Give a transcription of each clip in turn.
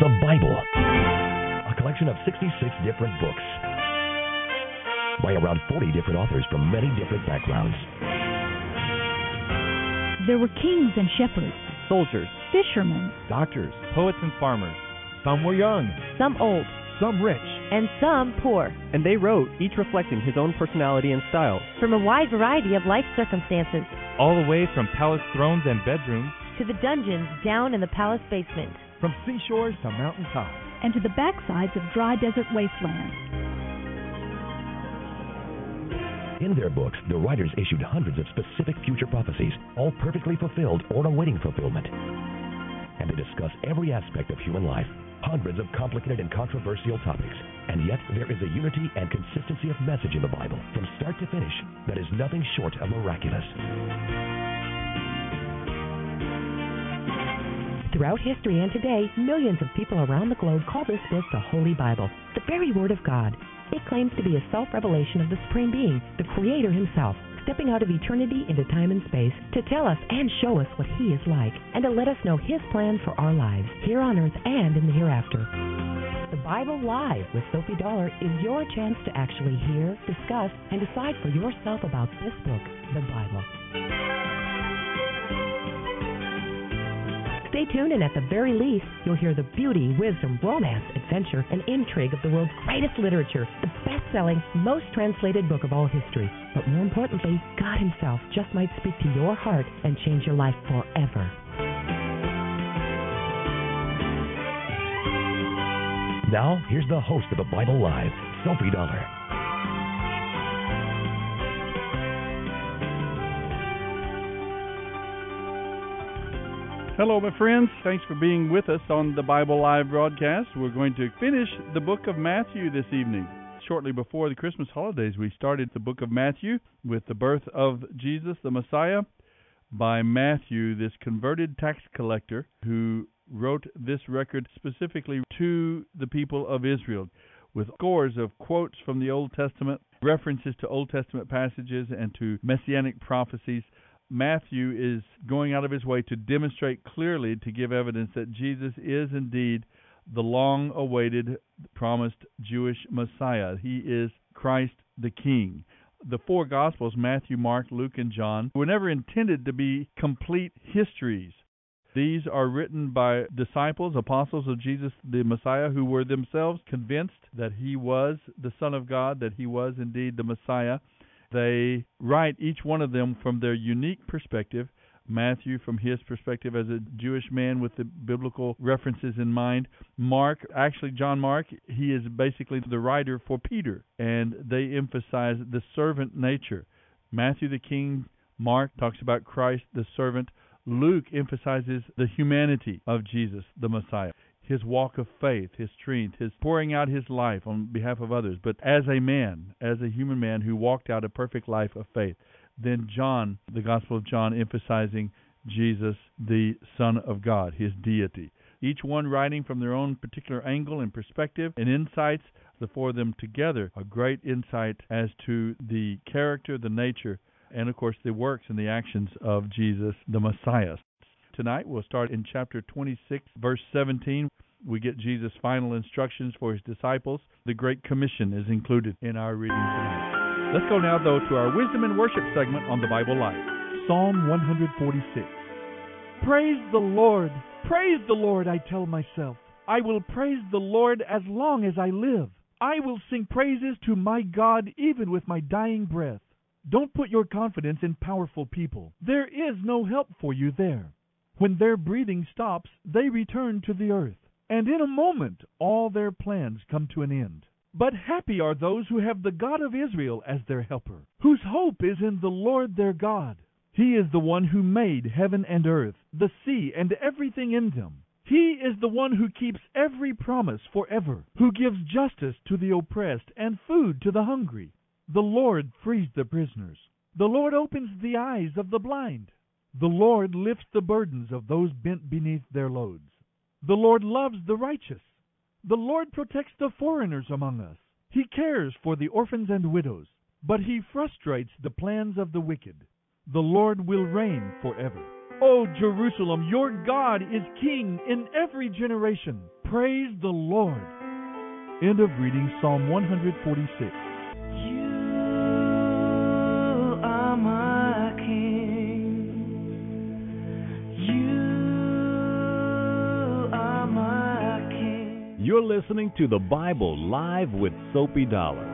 The Bible, a collection of 66 different books by around 40 different authors from many different backgrounds. There were kings and shepherds, soldiers, fishermen, doctors, poets, and farmers. Some were young, some old, some rich, and some poor. And they wrote, each reflecting his own personality and style, from a wide variety of life circumstances, all the way from palace thrones and bedrooms to the dungeons down in the palace basement, from seashores to mountain tops, and to the backsides of dry desert wastelands. In their books, the writers issued hundreds of specific future prophecies, all perfectly fulfilled or awaiting fulfillment. And they discuss every aspect of human life, hundreds of complicated and controversial topics. And yet, there is a unity and consistency of message in the Bible, from start to finish, that is nothing short of miraculous. Throughout history and today, millions of people around the globe call this book the Holy Bible, the very Word of God. It claims to be a self revelation of the Supreme Being, the Creator Himself, stepping out of eternity into time and space to tell us and show us what He is like, and to let us know His plan for our lives, here on earth and in the hereafter. The Bible Live with Sophie Dollar is your chance to actually hear, discuss, and decide for yourself about this book, the Bible. Stay tuned, and at the very least, you'll hear the beauty, wisdom, romance, adventure, and intrigue of the world's greatest literature, the best selling, most translated book of all history. But more importantly, God Himself just might speak to your heart and change your life forever. Now, here's the host of the Bible Live, Sophie Dollar. Hello, my friends. Thanks for being with us on the Bible Live broadcast. We're going to finish the book of Matthew this evening. Shortly before the Christmas holidays, we started the book of Matthew with the birth of Jesus, the Messiah, by Matthew, this converted tax collector who wrote this record specifically to the people of Israel with scores of quotes from the Old Testament, references to Old Testament passages and to messianic prophecies Matthew is going out of his way to demonstrate clearly to give evidence that Jesus is indeed the long awaited promised Jewish Messiah. He is Christ the King. The four Gospels, Matthew, Mark, Luke, and John, were never intended to be complete histories. These are written by disciples, apostles of Jesus the Messiah, who were themselves convinced that he was the Son of God, that he was indeed the Messiah, they write each one of them from their unique perspective. Matthew from his perspective as a Jewish man with the biblical references in mind. Mark, actually, John Mark, he is basically the writer for Peter, and they emphasize the servant nature. Matthew the king, Mark talks about Christ the servant. Luke emphasizes the humanity of Jesus, the Messiah his walk of faith, his strength, his pouring out his life on behalf of others, but as a man, as a human man who walked out a perfect life of faith. Then John, the Gospel of John, emphasizing Jesus, the Son of God, his deity. Each one writing from their own particular angle and perspective and insights, the four of them together, a great insight as to the character, the nature, and of course the works and the actions of Jesus, the Messiah tonight. We'll start in chapter 26, verse 17. We get Jesus' final instructions for his disciples. The Great Commission is included in our reading tonight. Let's go now, though, to our wisdom and worship segment on the Bible Live. Psalm 146. Praise the Lord! Praise the Lord, I tell myself. I will praise the Lord as long as I live. I will sing praises to my God even with my dying breath. Don't put your confidence in powerful people. There is no help for you there. When their breathing stops, they return to the earth, and in a moment all their plans come to an end. But happy are those who have the God of Israel as their helper, whose hope is in the Lord their God. He is the one who made heaven and earth, the sea, and everything in them. He is the one who keeps every promise forever, who gives justice to the oppressed and food to the hungry. The Lord frees the prisoners. The Lord opens the eyes of the blind. The Lord lifts the burdens of those bent beneath their loads. The Lord loves the righteous. The Lord protects the foreigners among us. He cares for the orphans and widows, but he frustrates the plans of the wicked. The Lord will reign forever. O Jerusalem, your God is king in every generation. Praise the Lord. End of reading Psalm 146. Listening to the Bible Live with Sophie Dollar.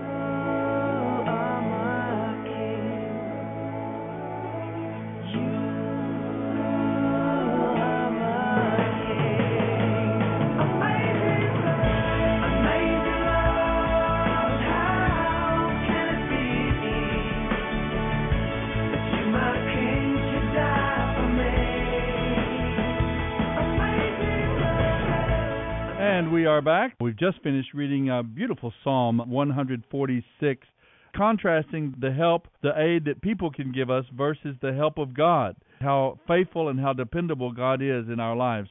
Back. We've just finished reading a beautiful Psalm 146, contrasting the help, the aid that people can give us versus the help of God. How faithful and how dependable God is in our lives.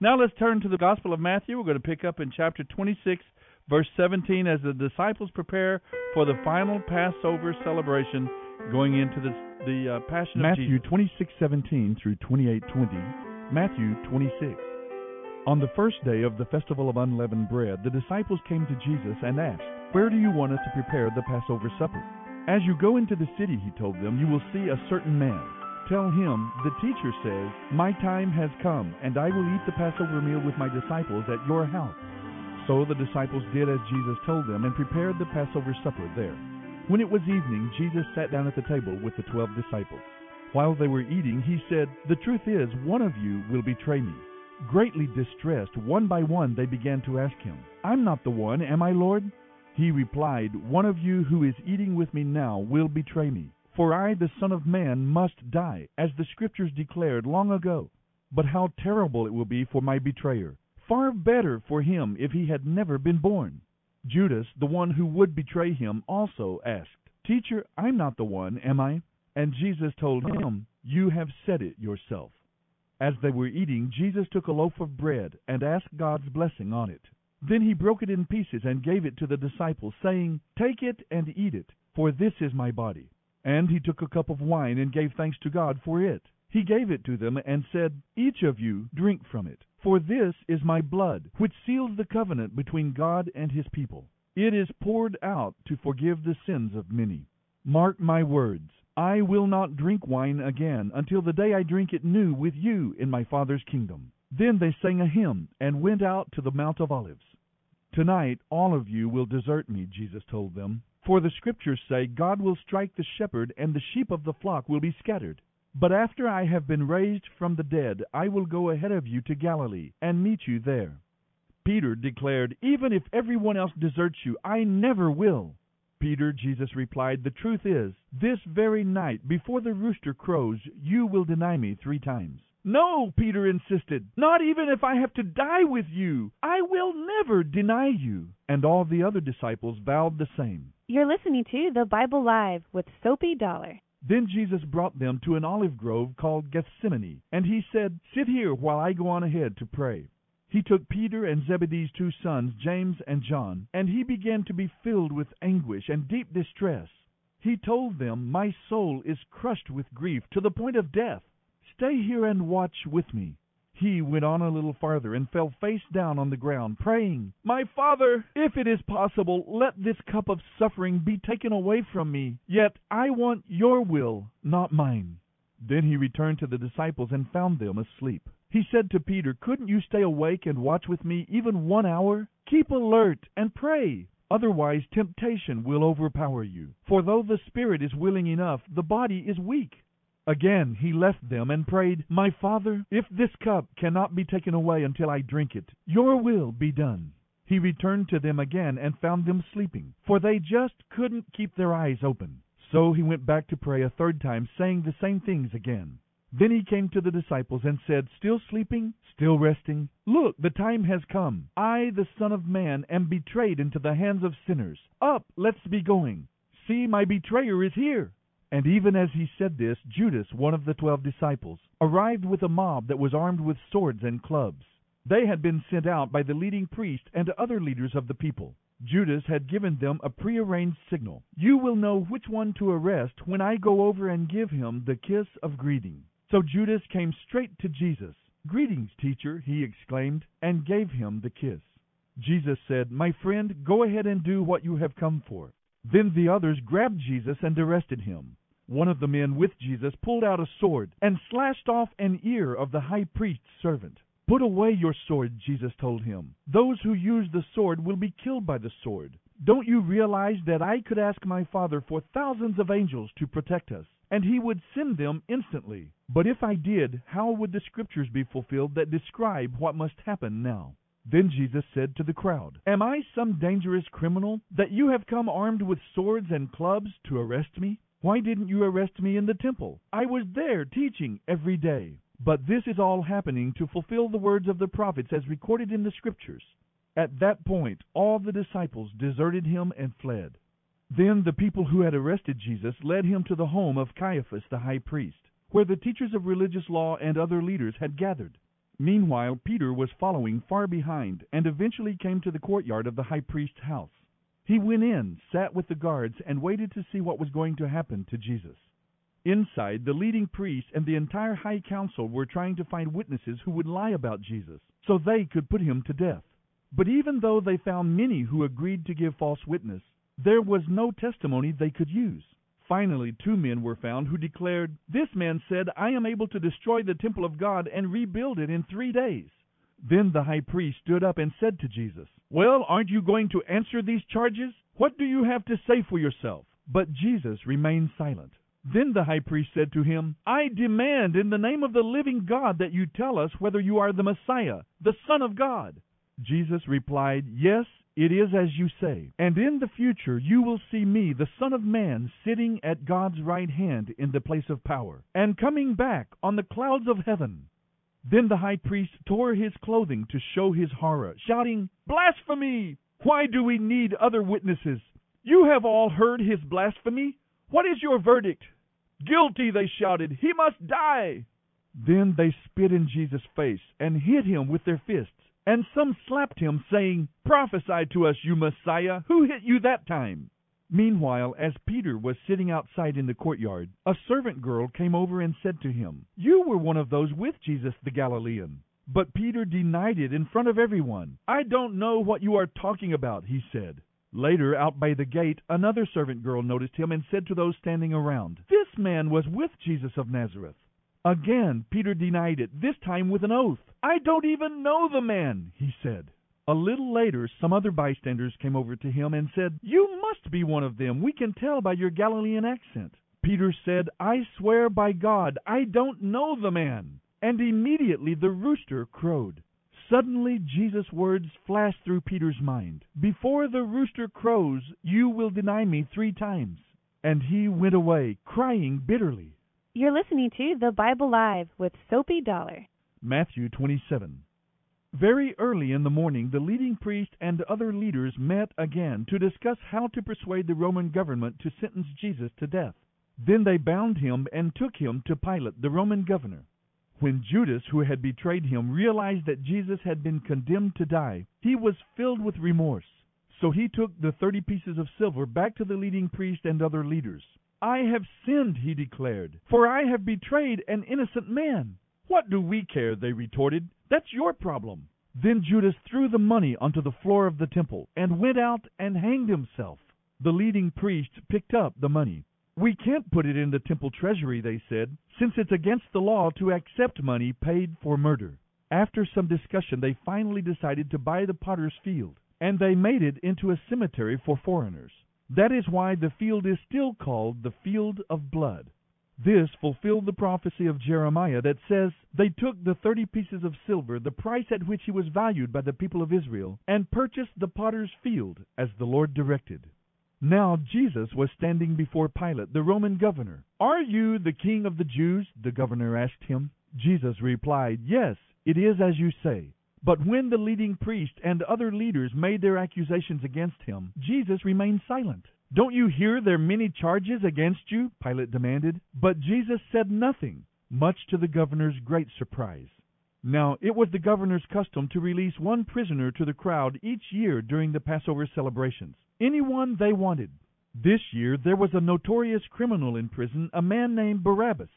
Now let's turn to the Gospel of Matthew. We're going to pick up in chapter 26, verse 17, as the disciples prepare for the final Passover celebration going into the, the uh, Passion of Matthew Jesus. 26:17 through 28:20. Matthew 26. On the first day of the festival of unleavened bread, the disciples came to Jesus and asked, "Where do you want us to prepare the Passover supper?" As you go into the city, he told them, you will see a certain man. Tell him, the teacher says, "My time has come, and I will eat the Passover meal with my disciples at your house." So the disciples did as Jesus told them and prepared the Passover supper there. When it was evening, Jesus sat down at the table with the twelve disciples. While they were eating, he said, The truth is, one of you will betray me. Greatly distressed, one by one they began to ask him, I'm not the one, am I, Lord? He replied, One of you who is eating with me now will betray me. For I, the Son of Man, must die, as the Scriptures declared long ago. But how terrible it will be for my betrayer! Far better for him if he had never been born. Judas, the one who would betray him, also asked, Teacher, I'm not the one, am I? And Jesus told him, You have said it yourself. As they were eating, Jesus took a loaf of bread and asked God's blessing on it. Then he broke it in pieces and gave it to the disciples, saying, Take it and eat it, for this is my body. And he took a cup of wine and gave thanks to God for it. He gave it to them and said, Each of you drink from it, for this is my blood, which seals the covenant between God and his people. It is poured out to forgive the sins of many. Mark my words. I will not drink wine again until the day I drink it new with you in my Father's kingdom. Then they sang a hymn and went out to the Mount of Olives. Tonight all of you will desert me, Jesus told them. For the scriptures say, God will strike the shepherd, and the sheep of the flock will be scattered. But after I have been raised from the dead, I will go ahead of you to Galilee, and meet you there. Peter declared, Even if everyone else deserts you, I never will. Peter, Jesus replied, The truth is, this very night, before the rooster crows, you will deny me three times. No, Peter insisted, not even if I have to die with you. I will never deny you. And all the other disciples vowed the same. You're listening to The Bible Live with Sophie Dollar. Then Jesus brought them to an olive grove called Gethsemane, and he said, Sit here while I go on ahead to pray. He took Peter and Zebedee's two sons, James and John, and he began to be filled with anguish and deep distress. He told them, My soul is crushed with grief to the point of death. Stay here and watch with me. He went on a little farther and fell face down on the ground, praying, My Father, if it is possible, let this cup of suffering be taken away from me. Yet I want your will, not mine. Then he returned to the disciples and found them asleep. He said to Peter, Couldn't you stay awake and watch with me even one hour? Keep alert and pray. Otherwise, temptation will overpower you. For though the spirit is willing enough, the body is weak. Again he left them and prayed, My Father, if this cup cannot be taken away until I drink it, your will be done. He returned to them again and found them sleeping, for they just couldn't keep their eyes open. So he went back to pray a third time, saying the same things again. Then he came to the disciples and said, Still sleeping? Still resting? Look, the time has come. I, the Son of Man, am betrayed into the hands of sinners. Up, let's be going. See, my betrayer is here. And even as he said this, Judas, one of the twelve disciples, arrived with a mob that was armed with swords and clubs. They had been sent out by the leading priest and other leaders of the people. Judas had given them a prearranged signal. You will know which one to arrest when I go over and give him the kiss of greeting. So Judas came straight to Jesus. Greetings, teacher, he exclaimed, and gave him the kiss. Jesus said, My friend, go ahead and do what you have come for. Then the others grabbed Jesus and arrested him. One of the men with Jesus pulled out a sword and slashed off an ear of the high priest's servant. Put away your sword, Jesus told him. Those who use the sword will be killed by the sword. Don't you realize that I could ask my Father for thousands of angels to protect us, and he would send them instantly? But if I did, how would the scriptures be fulfilled that describe what must happen now? Then Jesus said to the crowd, Am I some dangerous criminal that you have come armed with swords and clubs to arrest me? Why didn't you arrest me in the temple? I was there teaching every day. But this is all happening to fulfill the words of the prophets as recorded in the Scriptures. At that point, all the disciples deserted him and fled. Then the people who had arrested Jesus led him to the home of Caiaphas the high priest, where the teachers of religious law and other leaders had gathered. Meanwhile, Peter was following far behind and eventually came to the courtyard of the high priest's house. He went in, sat with the guards, and waited to see what was going to happen to Jesus. Inside, the leading priests and the entire high council were trying to find witnesses who would lie about Jesus so they could put him to death. But even though they found many who agreed to give false witness, there was no testimony they could use. Finally, two men were found who declared, This man said, I am able to destroy the temple of God and rebuild it in three days. Then the high priest stood up and said to Jesus, Well, aren't you going to answer these charges? What do you have to say for yourself? But Jesus remained silent. Then the high priest said to him, I demand in the name of the living God that you tell us whether you are the Messiah, the Son of God. Jesus replied, Yes, it is as you say. And in the future you will see me, the Son of Man, sitting at God's right hand in the place of power, and coming back on the clouds of heaven. Then the high priest tore his clothing to show his horror, shouting, Blasphemy! Why do we need other witnesses? You have all heard his blasphemy. What is your verdict? Guilty, they shouted. He must die. Then they spit in Jesus' face and hit him with their fists. And some slapped him, saying, Prophesy to us, you Messiah. Who hit you that time? Meanwhile, as Peter was sitting outside in the courtyard, a servant girl came over and said to him, You were one of those with Jesus the Galilean. But Peter denied it in front of everyone. I don't know what you are talking about, he said. Later, out by the gate, another servant girl noticed him and said to those standing around, This man was with Jesus of Nazareth. Again, Peter denied it, this time with an oath. I don't even know the man, he said. A little later, some other bystanders came over to him and said, You must be one of them. We can tell by your Galilean accent. Peter said, I swear by God, I don't know the man. And immediately the rooster crowed. Suddenly Jesus' words flashed through Peter's mind. Before the rooster crows, you will deny me three times. And he went away, crying bitterly. You're listening to The Bible Live with Sophie Dollar. Matthew 27. Very early in the morning, the leading priest and other leaders met again to discuss how to persuade the Roman government to sentence Jesus to death. Then they bound him and took him to Pilate, the Roman governor. When Judas, who had betrayed him, realized that Jesus had been condemned to die, he was filled with remorse. So he took the thirty pieces of silver back to the leading priest and other leaders. I have sinned, he declared, for I have betrayed an innocent man. What do we care? They retorted. That's your problem. Then Judas threw the money onto the floor of the temple and went out and hanged himself. The leading priests picked up the money. We can't put it in the temple treasury, they said, since it's against the law to accept money paid for murder. After some discussion, they finally decided to buy the potter's field, and they made it into a cemetery for foreigners. That is why the field is still called the Field of Blood. This fulfilled the prophecy of Jeremiah that says, They took the thirty pieces of silver, the price at which he was valued by the people of Israel, and purchased the potter's field, as the Lord directed. Now Jesus was standing before Pilate, the Roman governor. Are you the king of the Jews? the governor asked him. Jesus replied, Yes, it is as you say. But when the leading priest and other leaders made their accusations against him, Jesus remained silent. Don't you hear their many charges against you? Pilate demanded. But Jesus said nothing, much to the governor's great surprise. Now, it was the governor's custom to release one prisoner to the crowd each year during the Passover celebrations, anyone they wanted. This year, there was a notorious criminal in prison, a man named Barabbas.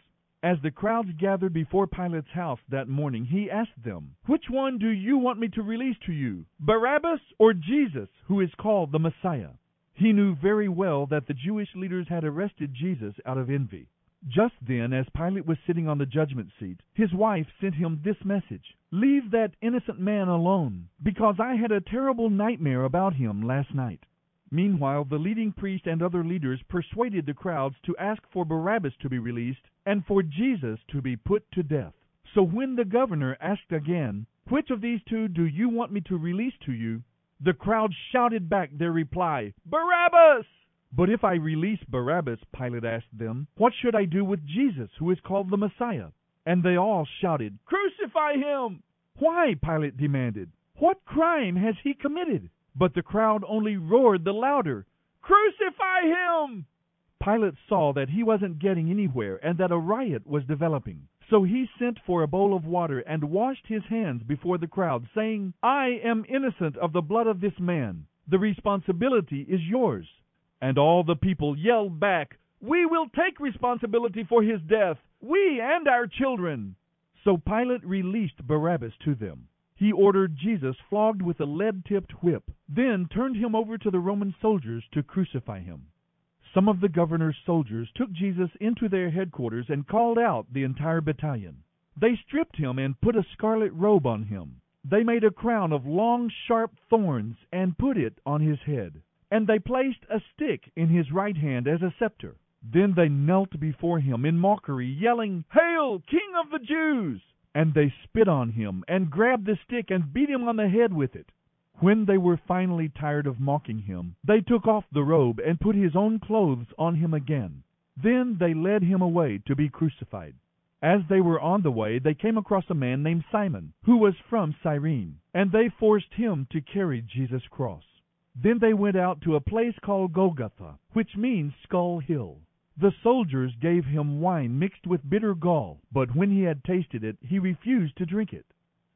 As the crowds gathered before Pilate's house that morning, he asked them, Which one do you want me to release to you, Barabbas or Jesus, who is called the Messiah? He knew very well that the Jewish leaders had arrested Jesus out of envy. Just then, as Pilate was sitting on the judgment seat, his wife sent him this message Leave that innocent man alone, because I had a terrible nightmare about him last night. Meanwhile, the leading priest and other leaders persuaded the crowds to ask for Barabbas to be released and for Jesus to be put to death. So when the governor asked again, Which of these two do you want me to release to you? the crowd shouted back their reply, Barabbas! But if I release Barabbas, Pilate asked them, what should I do with Jesus, who is called the Messiah? And they all shouted, Crucify him! Why? Pilate demanded. What crime has he committed? But the crowd only roared the louder, Crucify him! Pilate saw that he wasn't getting anywhere and that a riot was developing. So he sent for a bowl of water and washed his hands before the crowd, saying, I am innocent of the blood of this man. The responsibility is yours. And all the people yelled back, We will take responsibility for his death, we and our children. So Pilate released Barabbas to them. He ordered Jesus flogged with a lead tipped whip, then turned him over to the Roman soldiers to crucify him. Some of the governor's soldiers took Jesus into their headquarters and called out the entire battalion. They stripped him and put a scarlet robe on him. They made a crown of long, sharp thorns and put it on his head. And they placed a stick in his right hand as a scepter. Then they knelt before him in mockery, yelling, Hail, King of the Jews! And they spit on him and grabbed the stick and beat him on the head with it. When they were finally tired of mocking him, they took off the robe and put his own clothes on him again. Then they led him away to be crucified. As they were on the way, they came across a man named Simon, who was from Cyrene, and they forced him to carry Jesus' cross. Then they went out to a place called Golgotha, which means Skull Hill. The soldiers gave him wine mixed with bitter gall, but when he had tasted it, he refused to drink it.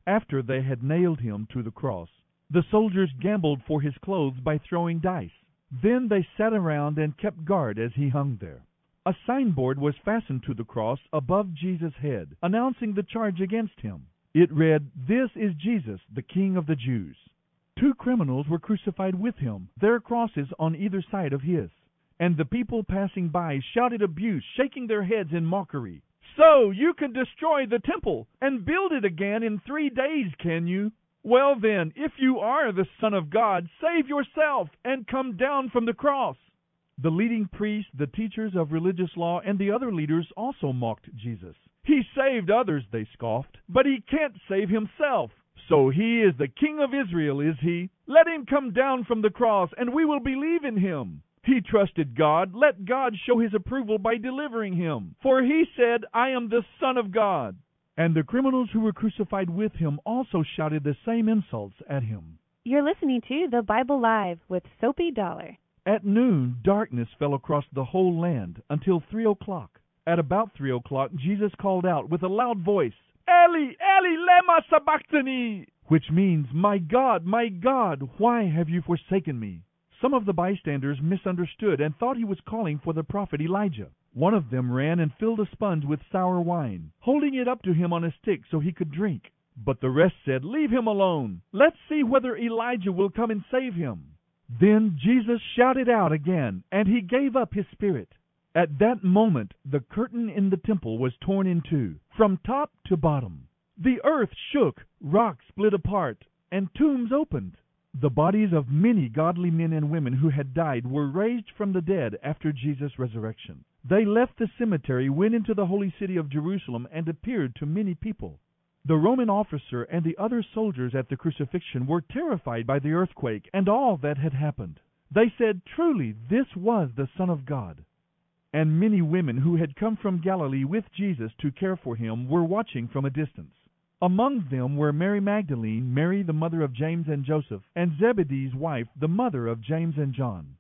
After they had nailed him to the cross, the soldiers gambled for his clothes by throwing dice. Then they sat around and kept guard as he hung there. A signboard was fastened to the cross above Jesus' head, announcing the charge against him. It read, This is Jesus, the King of the Jews. Two criminals were crucified with him, their crosses on either side of his. And the people passing by shouted abuse, shaking their heads in mockery. So you can destroy the temple and build it again in three days, can you? Well then, if you are the Son of God, save yourself and come down from the cross. The leading priests, the teachers of religious law, and the other leaders also mocked Jesus. He saved others, they scoffed, but he can't save himself. So he is the King of Israel, is he? Let him come down from the cross, and we will believe in him. He trusted God. Let God show his approval by delivering him. For he said, I am the Son of God. And the criminals who were crucified with him also shouted the same insults at him. You're listening to The Bible Live with Sophie Dollar. At noon, darkness fell across the whole land until three o'clock. At about three o'clock, Jesus called out with a loud voice, Eli, Eli, lema sabachthani, which means, My God, my God, why have you forsaken me? Some of the bystanders misunderstood and thought he was calling for the prophet Elijah. One of them ran and filled a sponge with sour wine, holding it up to him on a stick so he could drink. But the rest said, Leave him alone. Let's see whether Elijah will come and save him. Then Jesus shouted out again, and he gave up his spirit. At that moment, the curtain in the temple was torn in two, from top to bottom. The earth shook, rocks split apart, and tombs opened. The bodies of many godly men and women who had died were raised from the dead after Jesus' resurrection. They left the cemetery, went into the holy city of Jerusalem, and appeared to many people. The Roman officer and the other soldiers at the crucifixion were terrified by the earthquake and all that had happened. They said, Truly, this was the Son of God. And many women who had come from Galilee with Jesus to care for him were watching from a distance. Among them were Mary Magdalene, Mary the mother of James and Joseph, and Zebedee's wife, the mother of James and John.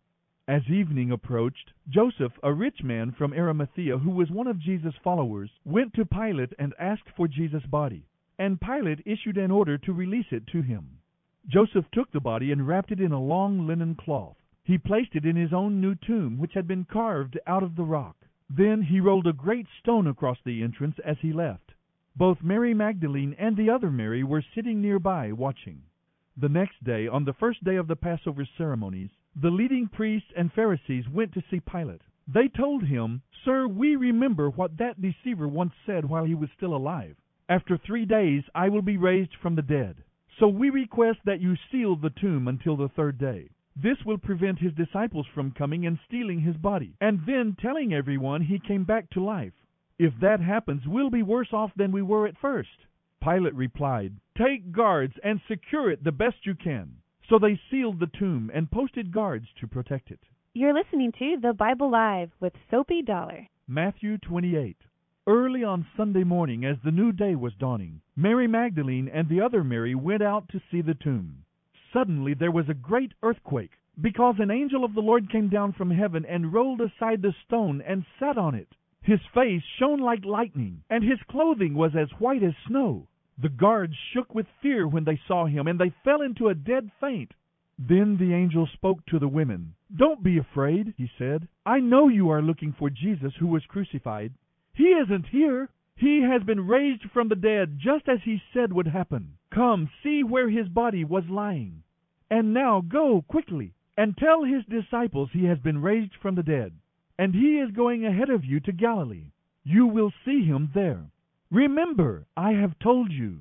As evening approached, Joseph, a rich man from Arimathea who was one of Jesus' followers, went to Pilate and asked for Jesus' body. And Pilate issued an order to release it to him. Joseph took the body and wrapped it in a long linen cloth. He placed it in his own new tomb, which had been carved out of the rock. Then he rolled a great stone across the entrance as he left. Both Mary Magdalene and the other Mary were sitting nearby watching. The next day, on the first day of the Passover ceremonies, the leading priests and Pharisees went to see Pilate. They told him, Sir, we remember what that deceiver once said while he was still alive. After three days I will be raised from the dead. So we request that you seal the tomb until the third day. This will prevent his disciples from coming and stealing his body, and then telling everyone he came back to life. If that happens, we'll be worse off than we were at first. Pilate replied, Take guards and secure it the best you can. So they sealed the tomb and posted guards to protect it. You're listening to The Bible Live with Sophie Dollar. Matthew 28. Early on Sunday morning, as the new day was dawning, Mary Magdalene and the other Mary went out to see the tomb. Suddenly there was a great earthquake, because an angel of the Lord came down from heaven and rolled aside the stone and sat on it. His face shone like lightning, and his clothing was as white as snow. The guards shook with fear when they saw him, and they fell into a dead faint. Then the angel spoke to the women. Don't be afraid, he said. I know you are looking for Jesus who was crucified. He isn't here. He has been raised from the dead, just as he said would happen. Come, see where his body was lying. And now go quickly and tell his disciples he has been raised from the dead, and he is going ahead of you to Galilee. You will see him there. Remember, I have told you.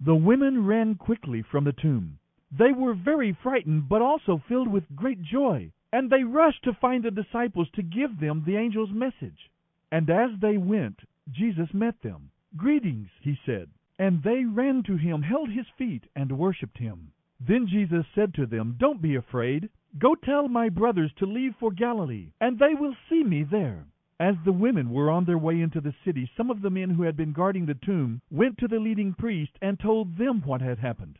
The women ran quickly from the tomb. They were very frightened, but also filled with great joy, and they rushed to find the disciples to give them the angel's message. And as they went, Jesus met them. Greetings, he said. And they ran to him, held his feet, and worshipped him. Then Jesus said to them, Don't be afraid. Go tell my brothers to leave for Galilee, and they will see me there. As the women were on their way into the city, some of the men who had been guarding the tomb went to the leading priest and told them what had happened.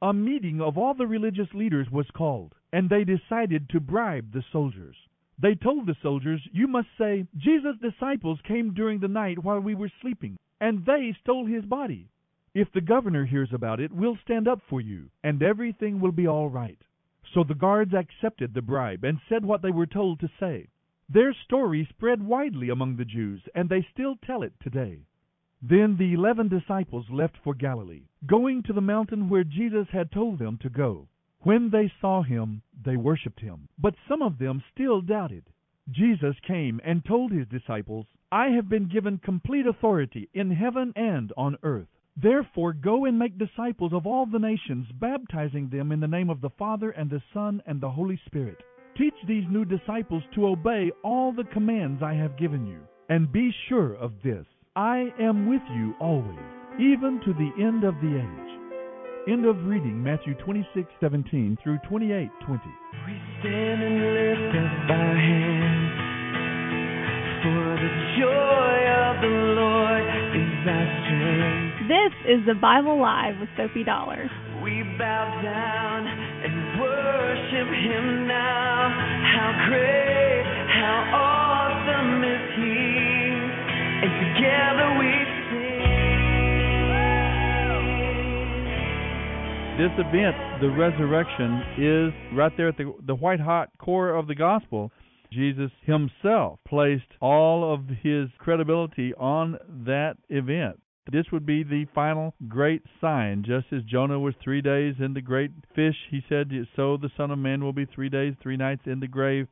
A meeting of all the religious leaders was called, and they decided to bribe the soldiers. They told the soldiers, You must say, Jesus' disciples came during the night while we were sleeping, and they stole his body. If the governor hears about it, we'll stand up for you, and everything will be all right. So the guards accepted the bribe and said what they were told to say. Their story spread widely among the Jews, and they still tell it today. Then the eleven disciples left for Galilee, going to the mountain where Jesus had told them to go. When they saw him, they worshipped him, but some of them still doubted. Jesus came and told his disciples, I have been given complete authority in heaven and on earth. Therefore go and make disciples of all the nations, baptizing them in the name of the Father and the Son and the Holy Spirit. Teach these new disciples to obey all the commands I have given you. And be sure of this I am with you always, even to the end of the age. End of reading Matthew 26:17 through 28:20. We stand and lift up our hands, for the joy This is the Bible Live with Sophie Dollar. We bow down and worship Him now. How great, how awesome is He, and together we sing. This event, the resurrection, is right there at the, the white hot core of the gospel. Jesus himself placed all of his credibility on that event. This would be the final great sign. Just as Jonah was three days in the great fish, he said, So the Son of Man will be three days, three nights in the grave,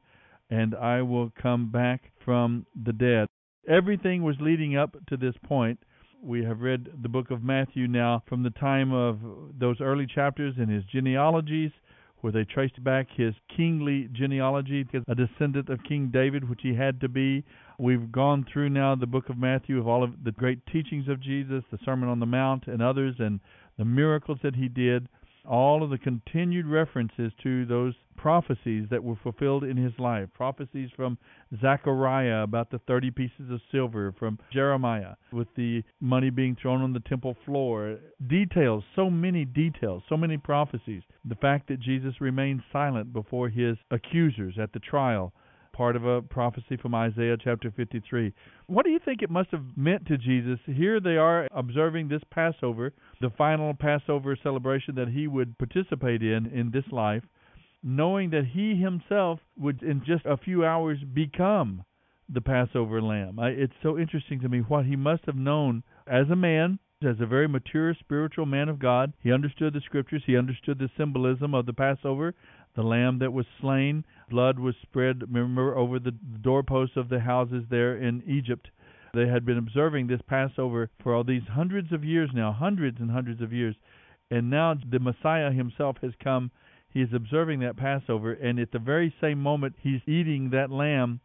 and I will come back from the dead. Everything was leading up to this point. We have read the book of Matthew now from the time of those early chapters in his genealogies, where they traced back his kingly genealogy, a descendant of King David, which he had to be. We've gone through now the book of Matthew of all of the great teachings of Jesus, the Sermon on the Mount, and others, and the miracles that he did. All of the continued references to those prophecies that were fulfilled in his life. Prophecies from Zechariah about the 30 pieces of silver, from Jeremiah with the money being thrown on the temple floor. Details, so many details, so many prophecies. The fact that Jesus remained silent before his accusers at the trial part of a prophecy from Isaiah chapter 53. What do you think it must have meant to Jesus? Here they are observing this Passover, the final Passover celebration that he would participate in in this life, knowing that he himself would in just a few hours become the Passover lamb. It's so interesting to me what he must have known as a man, as a very mature spiritual man of God. He understood the scriptures, he understood the symbolism of the Passover, the lamb that was slain, blood was spread, remember, over the doorposts of the houses there in Egypt. They had been observing this Passover for all these hundreds of years now, hundreds and hundreds of years. And now the Messiah himself has come. He is observing that Passover, and at the very same moment he's eating that lamb,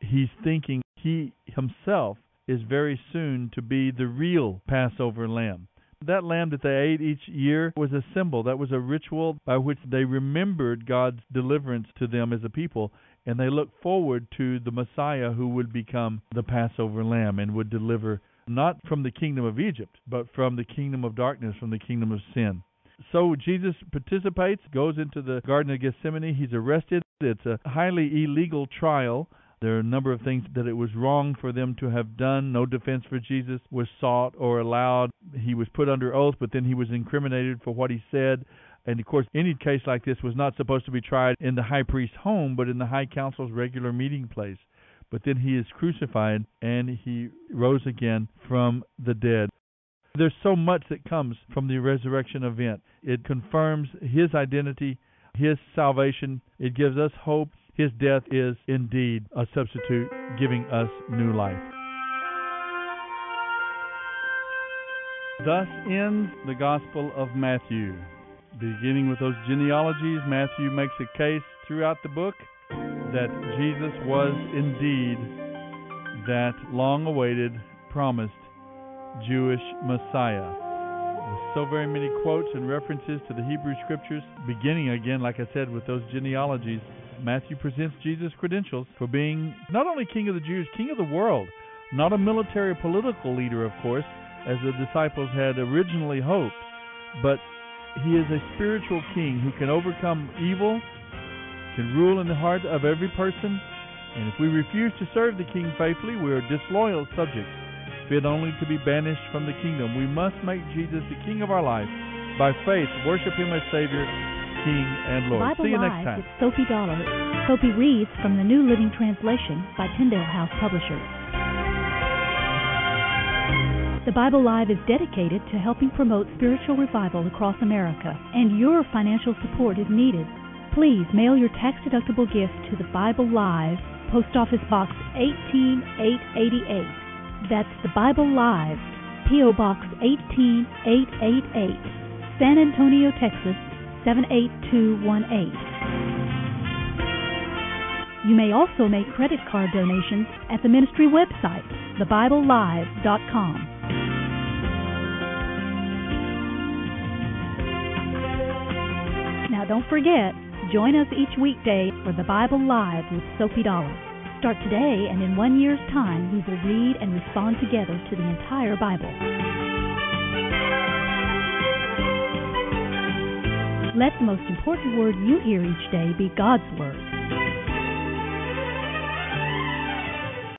he's thinking he himself is very soon to be the real Passover lamb. That lamb that they ate each year was a symbol, that was a ritual by which they remembered God's deliverance to them as a people, and they looked forward to the Messiah who would become the Passover lamb and would deliver not from the kingdom of Egypt, but from the kingdom of darkness, from the kingdom of sin. So Jesus participates, goes into the Garden of Gethsemane. He's arrested. It's a highly illegal trial. There are a number of things that it was wrong for them to have done. No defense for Jesus was sought or allowed. He was put under oath, but then he was incriminated for what he said. And of course, any case like this was not supposed to be tried in the high priest's home, but in the high council's regular meeting place. But then he is crucified and he rose again from the dead. There's so much that comes from the resurrection event. It confirms his identity, his salvation. It gives us hope. His death is indeed a substitute, giving us new life. Thus ends the Gospel of Matthew. Beginning with those genealogies, Matthew makes a case throughout the book that Jesus was indeed that long awaited, promised Jewish Messiah. With so very many quotes and references to the Hebrew Scriptures, beginning again, like I said, with those genealogies, Matthew presents Jesus' credentials for being not only King of the Jews, King of the world, not a military political leader, of course, as the disciples had originally hoped, but he is a spiritual king who can overcome evil, can rule in the heart of every person, and if we refuse to serve the king faithfully, we are disloyal subjects, fit only to be banished from the kingdom. We must make Jesus the king of our life. By faith, worship him as Savior, King, and Lord. Bible See you Live next time. with Sophie Dollar. Sophie reads from the New Living Translation by Tyndale House Publishers. The Bible Live is dedicated to helping promote spiritual revival across America, and your financial support is needed. Please mail your tax-deductible gift to the Bible Live, Post Office Box 18888. That's the Bible Live, P.O. Box 18888, San Antonio, Texas 78218. You may also make credit card donations at the ministry website, thebiblelive.com. Now don't forget, join us each weekday for the Bible Live with Sophie Dollar. Start today, and in one year's time, we will read and respond together to the entire Bible. Let the most important word you hear each day be God's Word.